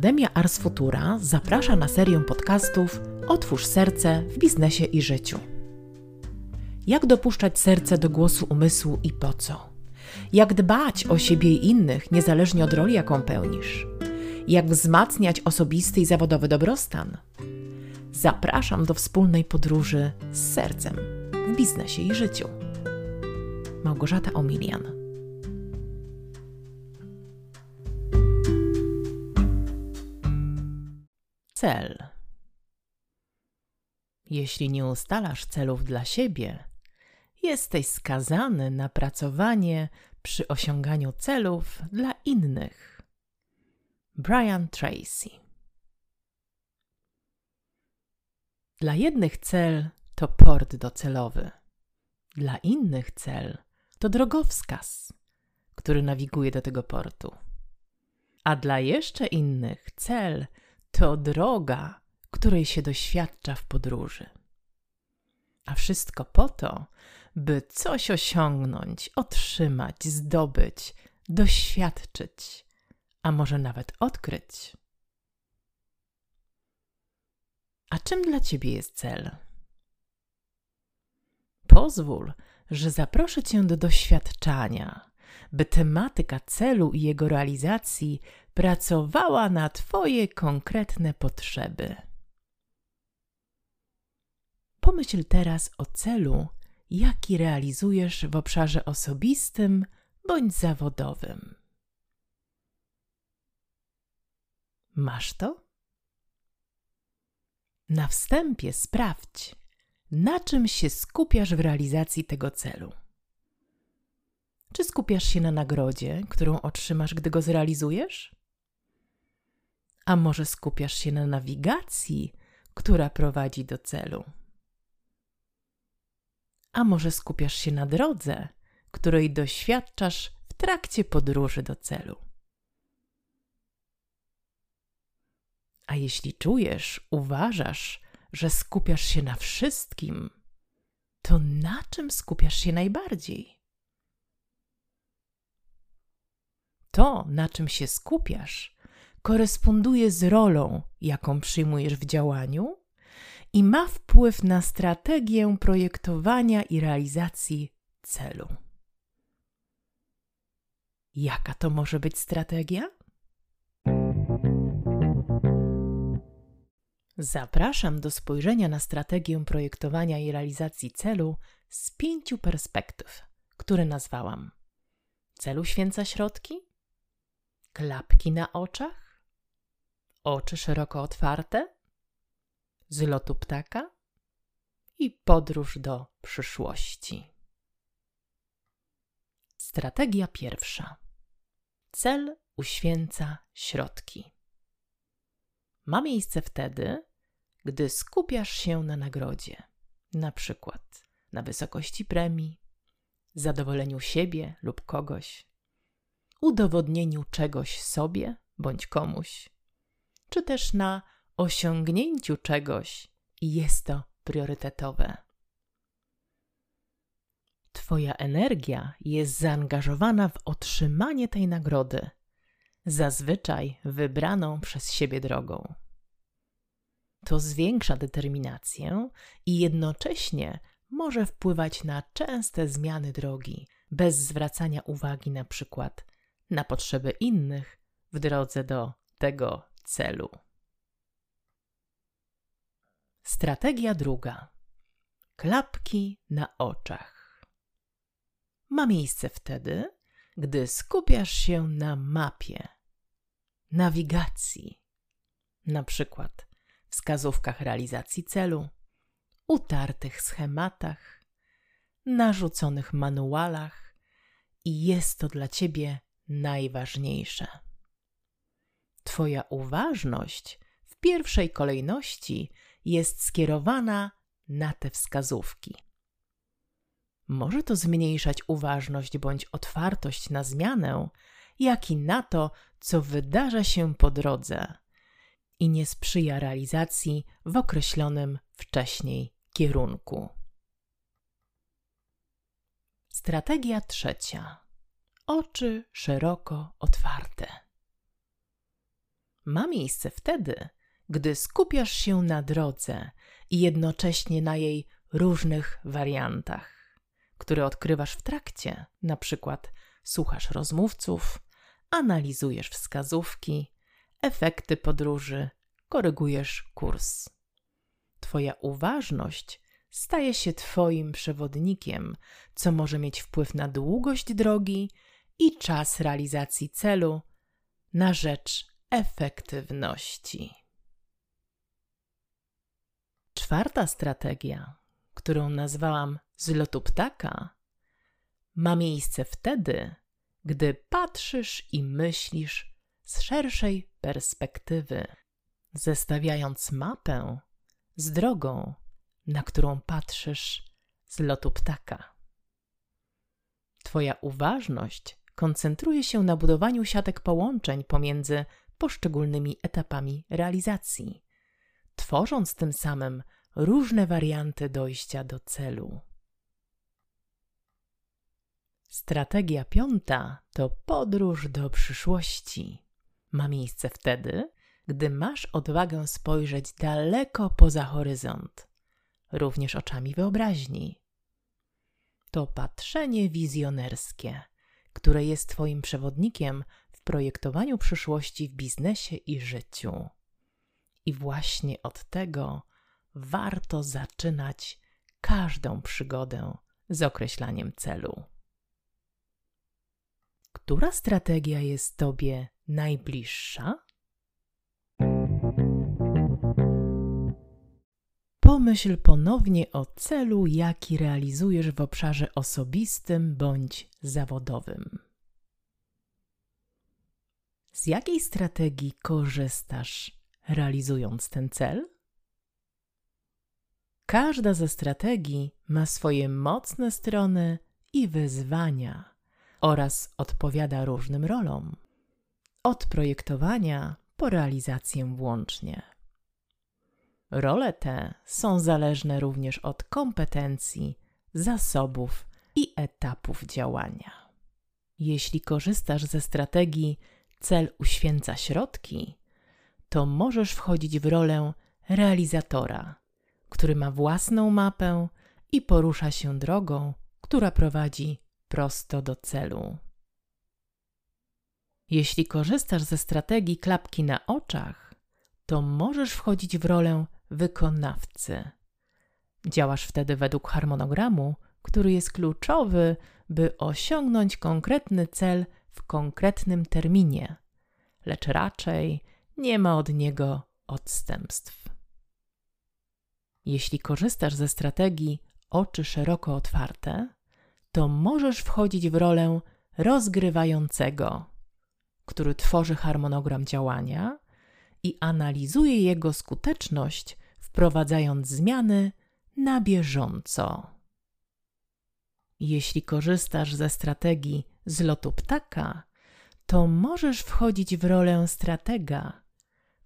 Akademia Ars Futura zaprasza na serię podcastów Otwórz serce w biznesie i życiu. Jak dopuszczać serce do głosu umysłu i po co? Jak dbać o siebie i innych, niezależnie od roli, jaką pełnisz? Jak wzmacniać osobisty i zawodowy dobrostan? Zapraszam do wspólnej podróży z sercem w biznesie i życiu. Małgorzata Omilian. Cel. Jeśli nie ustalasz celów dla siebie, jesteś skazany na pracowanie przy osiąganiu celów dla innych. Brian Tracy. Dla jednych cel to port docelowy, dla innych cel to drogowskaz, który nawiguje do tego portu. A dla jeszcze innych cel to droga, której się doświadcza w podróży. A wszystko po to, by coś osiągnąć, otrzymać, zdobyć, doświadczyć, a może nawet odkryć. A czym dla ciebie jest cel? Pozwól, że zaproszę cię do doświadczania, by tematyka celu i jego realizacji pracowała na Twoje konkretne potrzeby. Pomyśl teraz o celu, jaki realizujesz w obszarze osobistym bądź zawodowym. Masz to? Na wstępie sprawdź, na czym się skupiasz w realizacji tego celu. Czy skupiasz się na nagrodzie, którą otrzymasz, gdy go zrealizujesz? A może skupiasz się na nawigacji, która prowadzi do celu? A może skupiasz się na drodze, której doświadczasz w trakcie podróży do celu? A jeśli czujesz, uważasz, że skupiasz się na wszystkim, to na czym skupiasz się najbardziej? To, na czym się skupiasz, koresponduje z rolą, jaką przyjmujesz w działaniu i ma wpływ na strategię projektowania i realizacji celu. Jaka to może być strategia? Zapraszam do spojrzenia na strategię projektowania i realizacji celu z pięciu perspektyw, które nazwałam: celu święca środki, klapki na oczach, oczy szeroko otwarte, z lotu ptaka i podróż do przyszłości. Strategia pierwsza. Cel uświęca środki. Ma miejsce wtedy, gdy skupiasz się na nagrodzie, na przykład na wysokości premii, zadowoleniu siebie lub kogoś, udowodnieniu czegoś sobie bądź komuś, czy też na osiągnięciu czegoś i jest to priorytetowe. Twoja energia jest zaangażowana w otrzymanie tej nagrody, zazwyczaj wybraną przez siebie drogą. To zwiększa determinację i jednocześnie może wpływać na częste zmiany drogi, bez zwracania uwagi na przykład na potrzeby innych w drodze do tego celu. Strategia druga. Klapki na oczach. Ma miejsce wtedy, gdy skupiasz się na mapie, nawigacji, na przykład wskazówkach realizacji celu, utartych schematach, narzuconych manualach i jest to dla ciebie najważniejsze. Twoja uważność w pierwszej kolejności jest skierowana na te wskazówki. Może to zmniejszać uważność bądź otwartość na zmianę, jak i na to, co wydarza się po drodze i nie sprzyja realizacji w określonym wcześniej kierunku. Strategia trzecia. Oczy szeroko otwarte. Ma miejsce wtedy, gdy skupiasz się na drodze i jednocześnie na jej różnych wariantach, które odkrywasz w trakcie, na przykład słuchasz rozmówców, analizujesz wskazówki, efekty podróży, korygujesz kurs. Twoja uważność staje się Twoim przewodnikiem, co może mieć wpływ na długość drogi i czas realizacji celu na rzecz efektywności. Czwarta strategia, którą nazwałam z lotu ptaka, ma miejsce wtedy, gdy patrzysz i myślisz z szerszej perspektywy, zestawiając mapę z drogą, na którą patrzysz z lotu ptaka. Twoja uważność koncentruje się na budowaniu siatek połączeń pomiędzy poszczególnymi etapami realizacji, tworząc tym samym różne warianty dojścia do celu. Strategia piąta to podróż do przyszłości. Ma miejsce wtedy, gdy masz odwagę spojrzeć daleko poza horyzont, również oczami wyobraźni. To patrzenie wizjonerskie, które jest Twoim przewodnikiem projektowaniu przyszłości w biznesie i życiu. I właśnie od tego warto zaczynać każdą przygodę z określaniem celu. Która strategia jest Tobie najbliższa? Pomyśl ponownie o celu, jaki realizujesz w obszarze osobistym bądź zawodowym. Z jakiej strategii korzystasz, realizując ten cel? Każda ze strategii ma swoje mocne strony i wyzwania oraz odpowiada różnym rolom. Od projektowania po realizację włącznie. Role te są zależne również od kompetencji, zasobów i etapów działania. Jeśli korzystasz ze strategii cel uświęca środki, to możesz wchodzić w rolę realizatora, który ma własną mapę i porusza się drogą, która prowadzi prosto do celu. Jeśli korzystasz ze strategii klapki na oczach, to możesz wchodzić w rolę wykonawcy. Działasz wtedy według harmonogramu, który jest kluczowy, by osiągnąć konkretny cel w konkretnym terminie, lecz raczej nie ma od niego odstępstw. Jeśli korzystasz ze strategii oczy szeroko otwarte, to możesz wchodzić w rolę rozgrywającego, który tworzy harmonogram działania i analizuje jego skuteczność, wprowadzając zmiany na bieżąco. Jeśli korzystasz ze strategii z lotu ptaka, to możesz wchodzić w rolę stratega,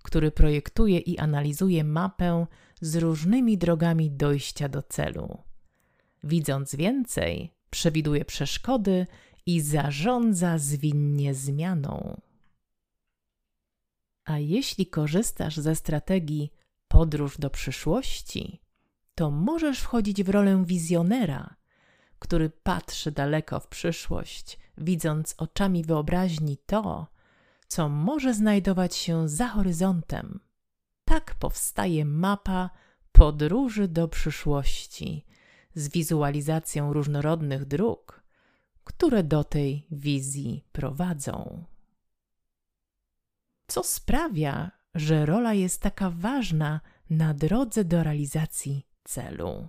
który projektuje i analizuje mapę z różnymi drogami dojścia do celu. Widząc więcej, przewiduje przeszkody i zarządza zwinnie zmianą. A jeśli korzystasz ze strategii podróż do przyszłości, to możesz wchodzić w rolę wizjonera, który patrzy daleko w przyszłość, widząc oczami wyobraźni to, co może znajdować się za horyzontem. Tak powstaje mapa podróży do przyszłości z wizualizacją różnorodnych dróg, które do tej wizji prowadzą. Co sprawia, że rola jest taka ważna na drodze do realizacji celu?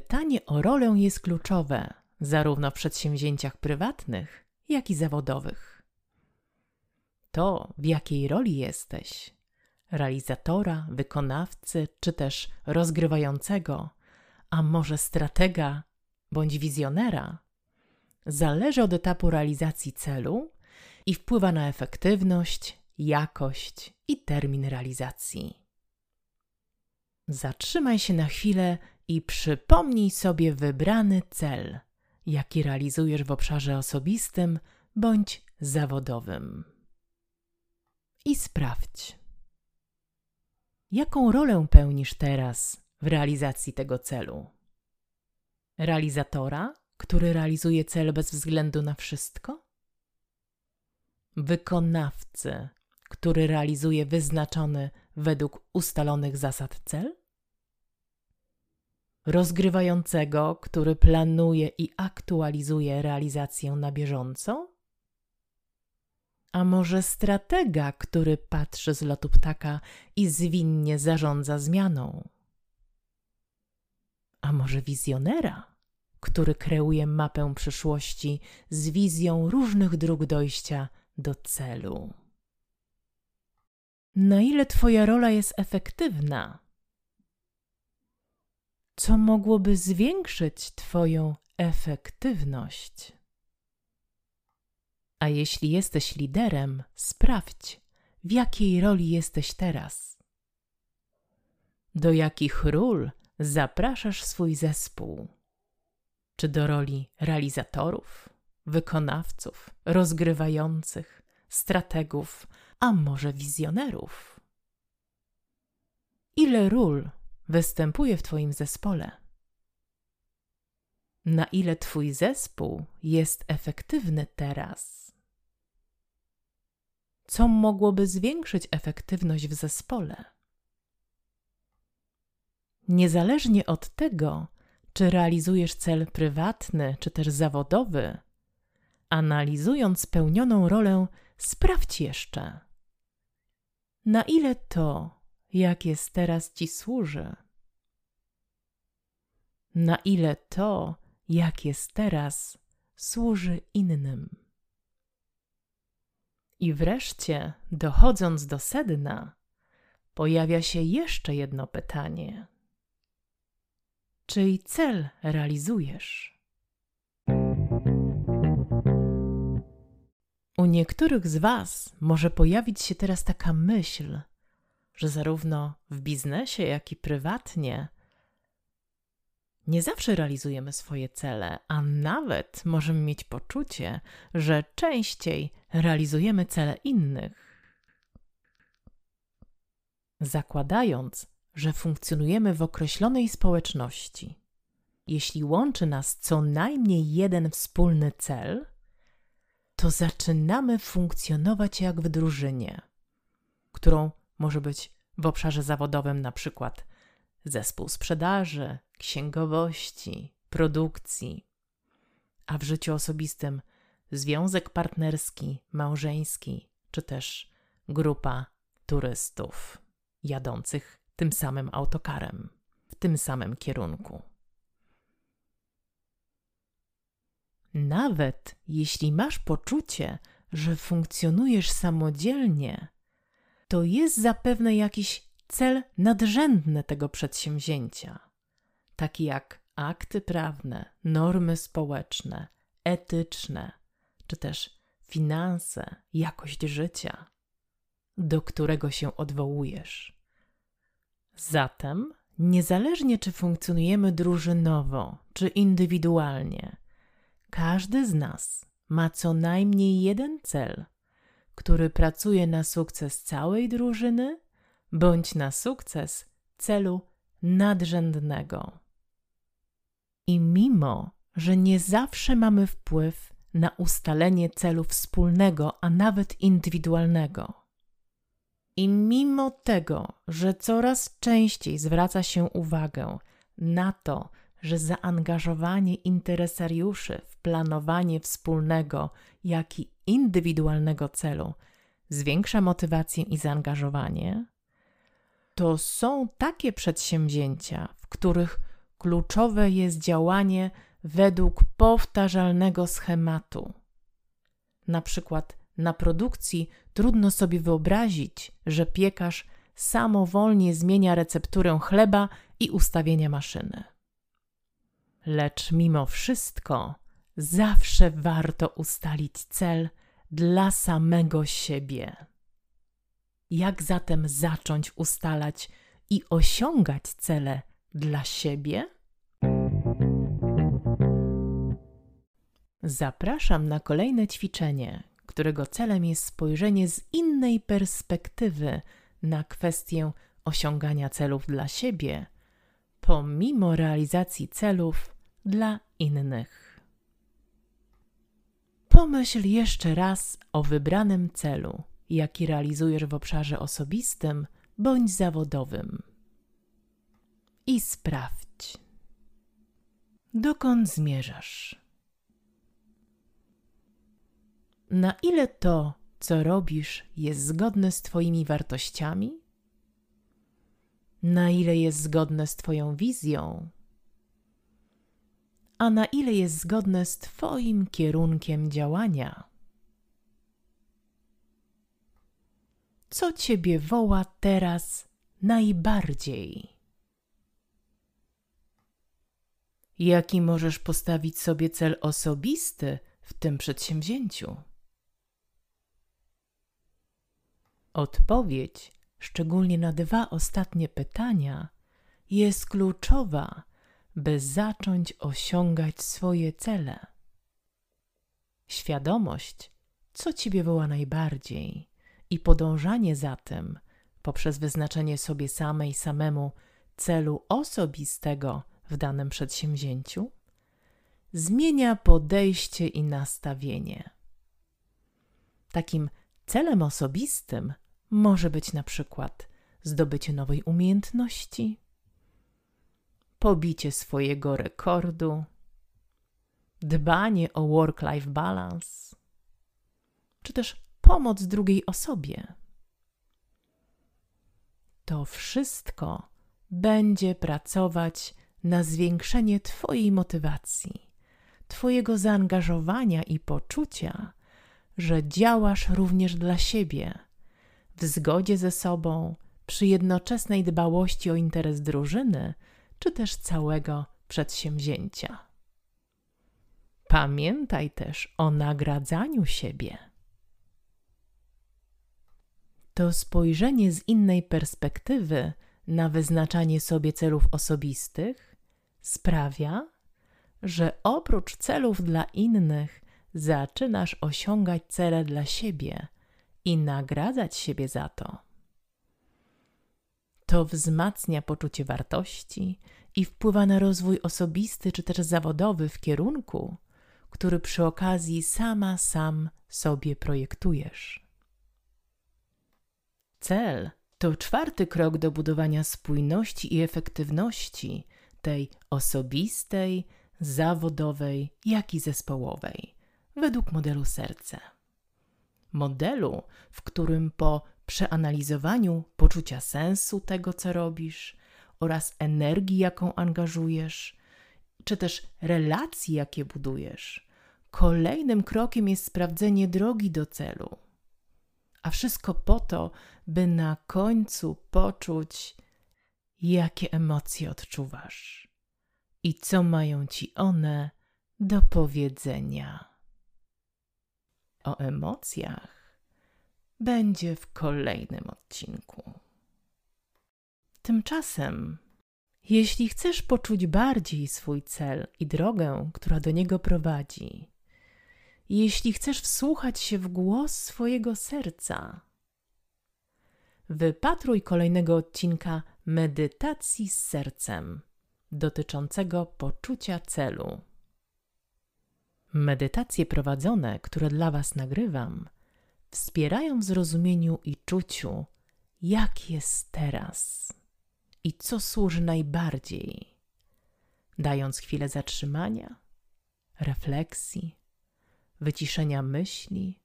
Pytanie o rolę jest kluczowe zarówno w przedsięwzięciach prywatnych, jak i zawodowych. To, w jakiej roli jesteś realizatora, wykonawcy, czy też rozgrywającego, a może stratega bądź wizjonera zależy od etapu realizacji celu i wpływa na efektywność, jakość i termin realizacji. Zatrzymaj się na chwilę i przypomnij sobie wybrany cel, jaki realizujesz w obszarze osobistym bądź zawodowym. I sprawdź, jaką rolę pełnisz teraz w realizacji tego celu. Realizatora, który realizuje cel bez względu na wszystko? Wykonawcy, który realizuje wyznaczony według ustalonych zasad cel? Rozgrywającego, który planuje i aktualizuje realizację na bieżąco? A może stratega, który patrzy z lotu ptaka i zwinnie zarządza zmianą? A może wizjonera, który kreuje mapę przyszłości z wizją różnych dróg dojścia do celu? Na ile Twoja rola jest efektywna? Co mogłoby zwiększyć Twoją efektywność? A jeśli jesteś liderem, sprawdź, w jakiej roli jesteś teraz. Do jakich ról zapraszasz swój zespół? Czy do roli realizatorów, wykonawców, rozgrywających, strategów, a może wizjonerów? Ile ról występuje w Twoim zespole? Na ile Twój zespół jest efektywny teraz? Co mogłoby zwiększyć efektywność w zespole? Niezależnie od tego, czy realizujesz cel prywatny, czy też zawodowy, analizując spełnioną rolę, sprawdź jeszcze, na ile to, jak jest teraz, ci służy. Na ile to, jak jest teraz, służy innym. I wreszcie, dochodząc do sedna, pojawia się jeszcze jedno pytanie czyj cel realizujesz. U niektórych z Was może pojawić się teraz taka myśl, że zarówno w biznesie, jak i prywatnie nie zawsze realizujemy swoje cele, a nawet możemy mieć poczucie, że częściej realizujemy cele innych. Zakładając, że funkcjonujemy w określonej społeczności. Jeśli łączy nas co najmniej jeden wspólny cel, to zaczynamy funkcjonować jak w drużynie, którą może być w obszarze zawodowym na przykład zespół sprzedaży, księgowości, produkcji, a w życiu osobistym związek partnerski, małżeński, czy też grupa turystów jadących tym samym autokarem, w tym samym kierunku. Nawet jeśli masz poczucie, że funkcjonujesz samodzielnie, to jest zapewne jakiś cel nadrzędny tego przedsięwzięcia, taki jak akty prawne, normy społeczne, etyczne, czy też finanse, jakość życia, do którego się odwołujesz. Zatem, niezależnie czy funkcjonujemy drużynowo, czy indywidualnie, każdy z nas ma co najmniej jeden cel, który pracuje na sukces całej drużyny bądź na sukces celu nadrzędnego. I mimo, że nie zawsze mamy wpływ na ustalenie celu wspólnego, a nawet indywidualnego, i mimo tego, że coraz częściej zwraca się uwagę na to, że zaangażowanie interesariuszy w planowanie wspólnego, jak i indywidualnego celu zwiększa motywację i zaangażowanie, to są takie przedsięwzięcia, w których kluczowe jest działanie według powtarzalnego schematu. Na przykład na produkcji trudno sobie wyobrazić, że piekarz samowolnie zmienia recepturę chleba i ustawienia maszyny. Lecz mimo wszystko zawsze warto ustalić cel dla samego siebie. Jak zatem zacząć ustalać i osiągać cele dla siebie? Zapraszam na kolejne ćwiczenie, którego celem jest spojrzenie z innej perspektywy na kwestię osiągania celów dla siebie, pomimo realizacji celów dla innych. Pomyśl jeszcze raz o wybranym celu, jaki realizujesz w obszarze osobistym bądź zawodowym. I sprawdź, dokąd zmierzasz. Na ile to, co robisz, jest zgodne z Twoimi wartościami? Na ile jest zgodne z Twoją wizją? A na ile jest zgodne z Twoim kierunkiem działania? Co Ciebie woła teraz najbardziej? Jaki możesz postawić sobie cel osobisty w tym przedsięwzięciu? Odpowiedź, szczególnie na dwa ostatnie pytania, jest kluczowa, by zacząć osiągać swoje cele. Świadomość, co Ciebie woła najbardziej, i podążanie za tym poprzez wyznaczenie sobie samej samemu celu osobistego w danym przedsięwzięciu, zmienia podejście i nastawienie. Takim celem osobistym może być na przykład zdobycie nowej umiejętności, pobicie swojego rekordu, dbanie o work-life balance, czy też pomoc drugiej osobie. To wszystko będzie pracować na zwiększenie Twojej motywacji, Twojego zaangażowania i poczucia, że działasz również dla siebie, w zgodzie ze sobą, przy jednoczesnej dbałości o interes drużyny, czy też całego przedsięwzięcia. Pamiętaj też o nagradzaniu siebie. To spojrzenie z innej perspektywy na wyznaczanie sobie celów osobistych sprawia, że oprócz celów dla innych zaczynasz osiągać cele dla siebie i nagradzać siebie za to. To wzmacnia poczucie wartości i wpływa na rozwój osobisty czy też zawodowy w kierunku, który przy okazji sama sam sobie projektujesz. Cel to czwarty krok do budowania spójności i efektywności tej osobistej, zawodowej, jak i zespołowej, według modelu serca. Modelu, w którym po przeanalizowaniu poczucia sensu tego, co robisz oraz energii, jaką angażujesz, czy też relacji, jakie budujesz, kolejnym krokiem jest sprawdzenie drogi do celu a wszystko po to, by na końcu poczuć, jakie emocje odczuwasz i co mają ci one do powiedzenia. O emocjach będzie w kolejnym odcinku. Tymczasem, jeśli chcesz poczuć bardziej swój cel i drogę, która do niego prowadzi, jeśli chcesz wsłuchać się w głos swojego serca. Wypatruj kolejnego odcinka medytacji z sercem dotyczącego poczucia celu. Medytacje prowadzone, które dla Was nagrywam, wspierają w zrozumieniu i czuciu, jak jest teraz i co służy najbardziej, dając chwilę zatrzymania, refleksji wyciszenia myśli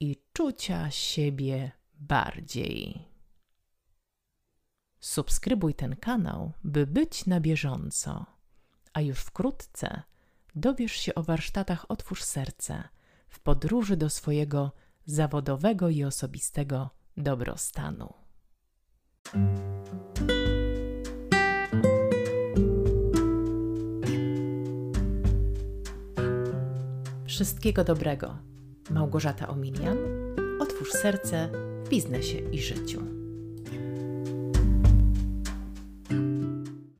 i czucia siebie bardziej. Subskrybuj ten kanał, by być na bieżąco, a już wkrótce dowiesz się o warsztatach Otwórz Serce w podróży do swojego zawodowego i osobistego dobrostanu. Wszystkiego dobrego. Małgorzata Omilian. Otwórz serce w biznesie i życiu.